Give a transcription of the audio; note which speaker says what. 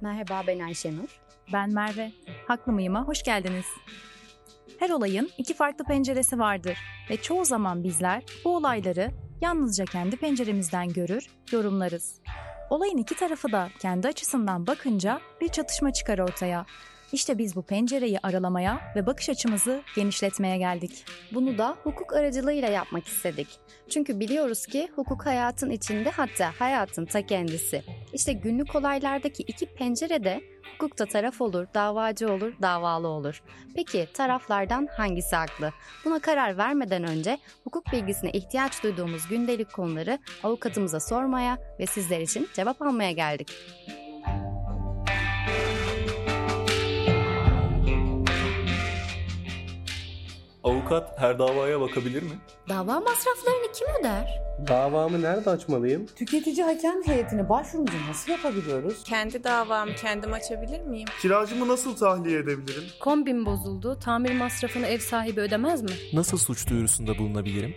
Speaker 1: Merhaba ben Ayşenur.
Speaker 2: Ben Merve. Haklı mıyım'a hoş geldiniz. Her olayın iki farklı penceresi vardır ve çoğu zaman bizler bu olayları yalnızca kendi penceremizden görür, yorumlarız. Olayın iki tarafı da kendi açısından bakınca bir çatışma çıkar ortaya. İşte biz bu pencereyi aralamaya ve bakış açımızı genişletmeye geldik.
Speaker 1: Bunu da hukuk aracılığıyla yapmak istedik. Çünkü biliyoruz ki hukuk hayatın içinde hatta hayatın ta kendisi. İşte günlük olaylardaki iki pencerede hukukta taraf olur, davacı olur, davalı olur. Peki taraflardan hangisi haklı? Buna karar vermeden önce hukuk bilgisine ihtiyaç duyduğumuz gündelik konuları avukatımıza sormaya ve sizler için cevap almaya geldik.
Speaker 3: Avukat her davaya bakabilir mi?
Speaker 1: Dava masraflarını kim öder?
Speaker 4: Davamı nerede açmalıyım?
Speaker 5: Tüketici hakem heyetine başvurumuzu nasıl yapabiliyoruz?
Speaker 6: Kendi davamı kendim açabilir miyim?
Speaker 7: Kiracımı nasıl tahliye edebilirim?
Speaker 8: Kombin bozuldu. Tamir masrafını ev sahibi ödemez mi?
Speaker 9: Nasıl suç duyurusunda bulunabilirim?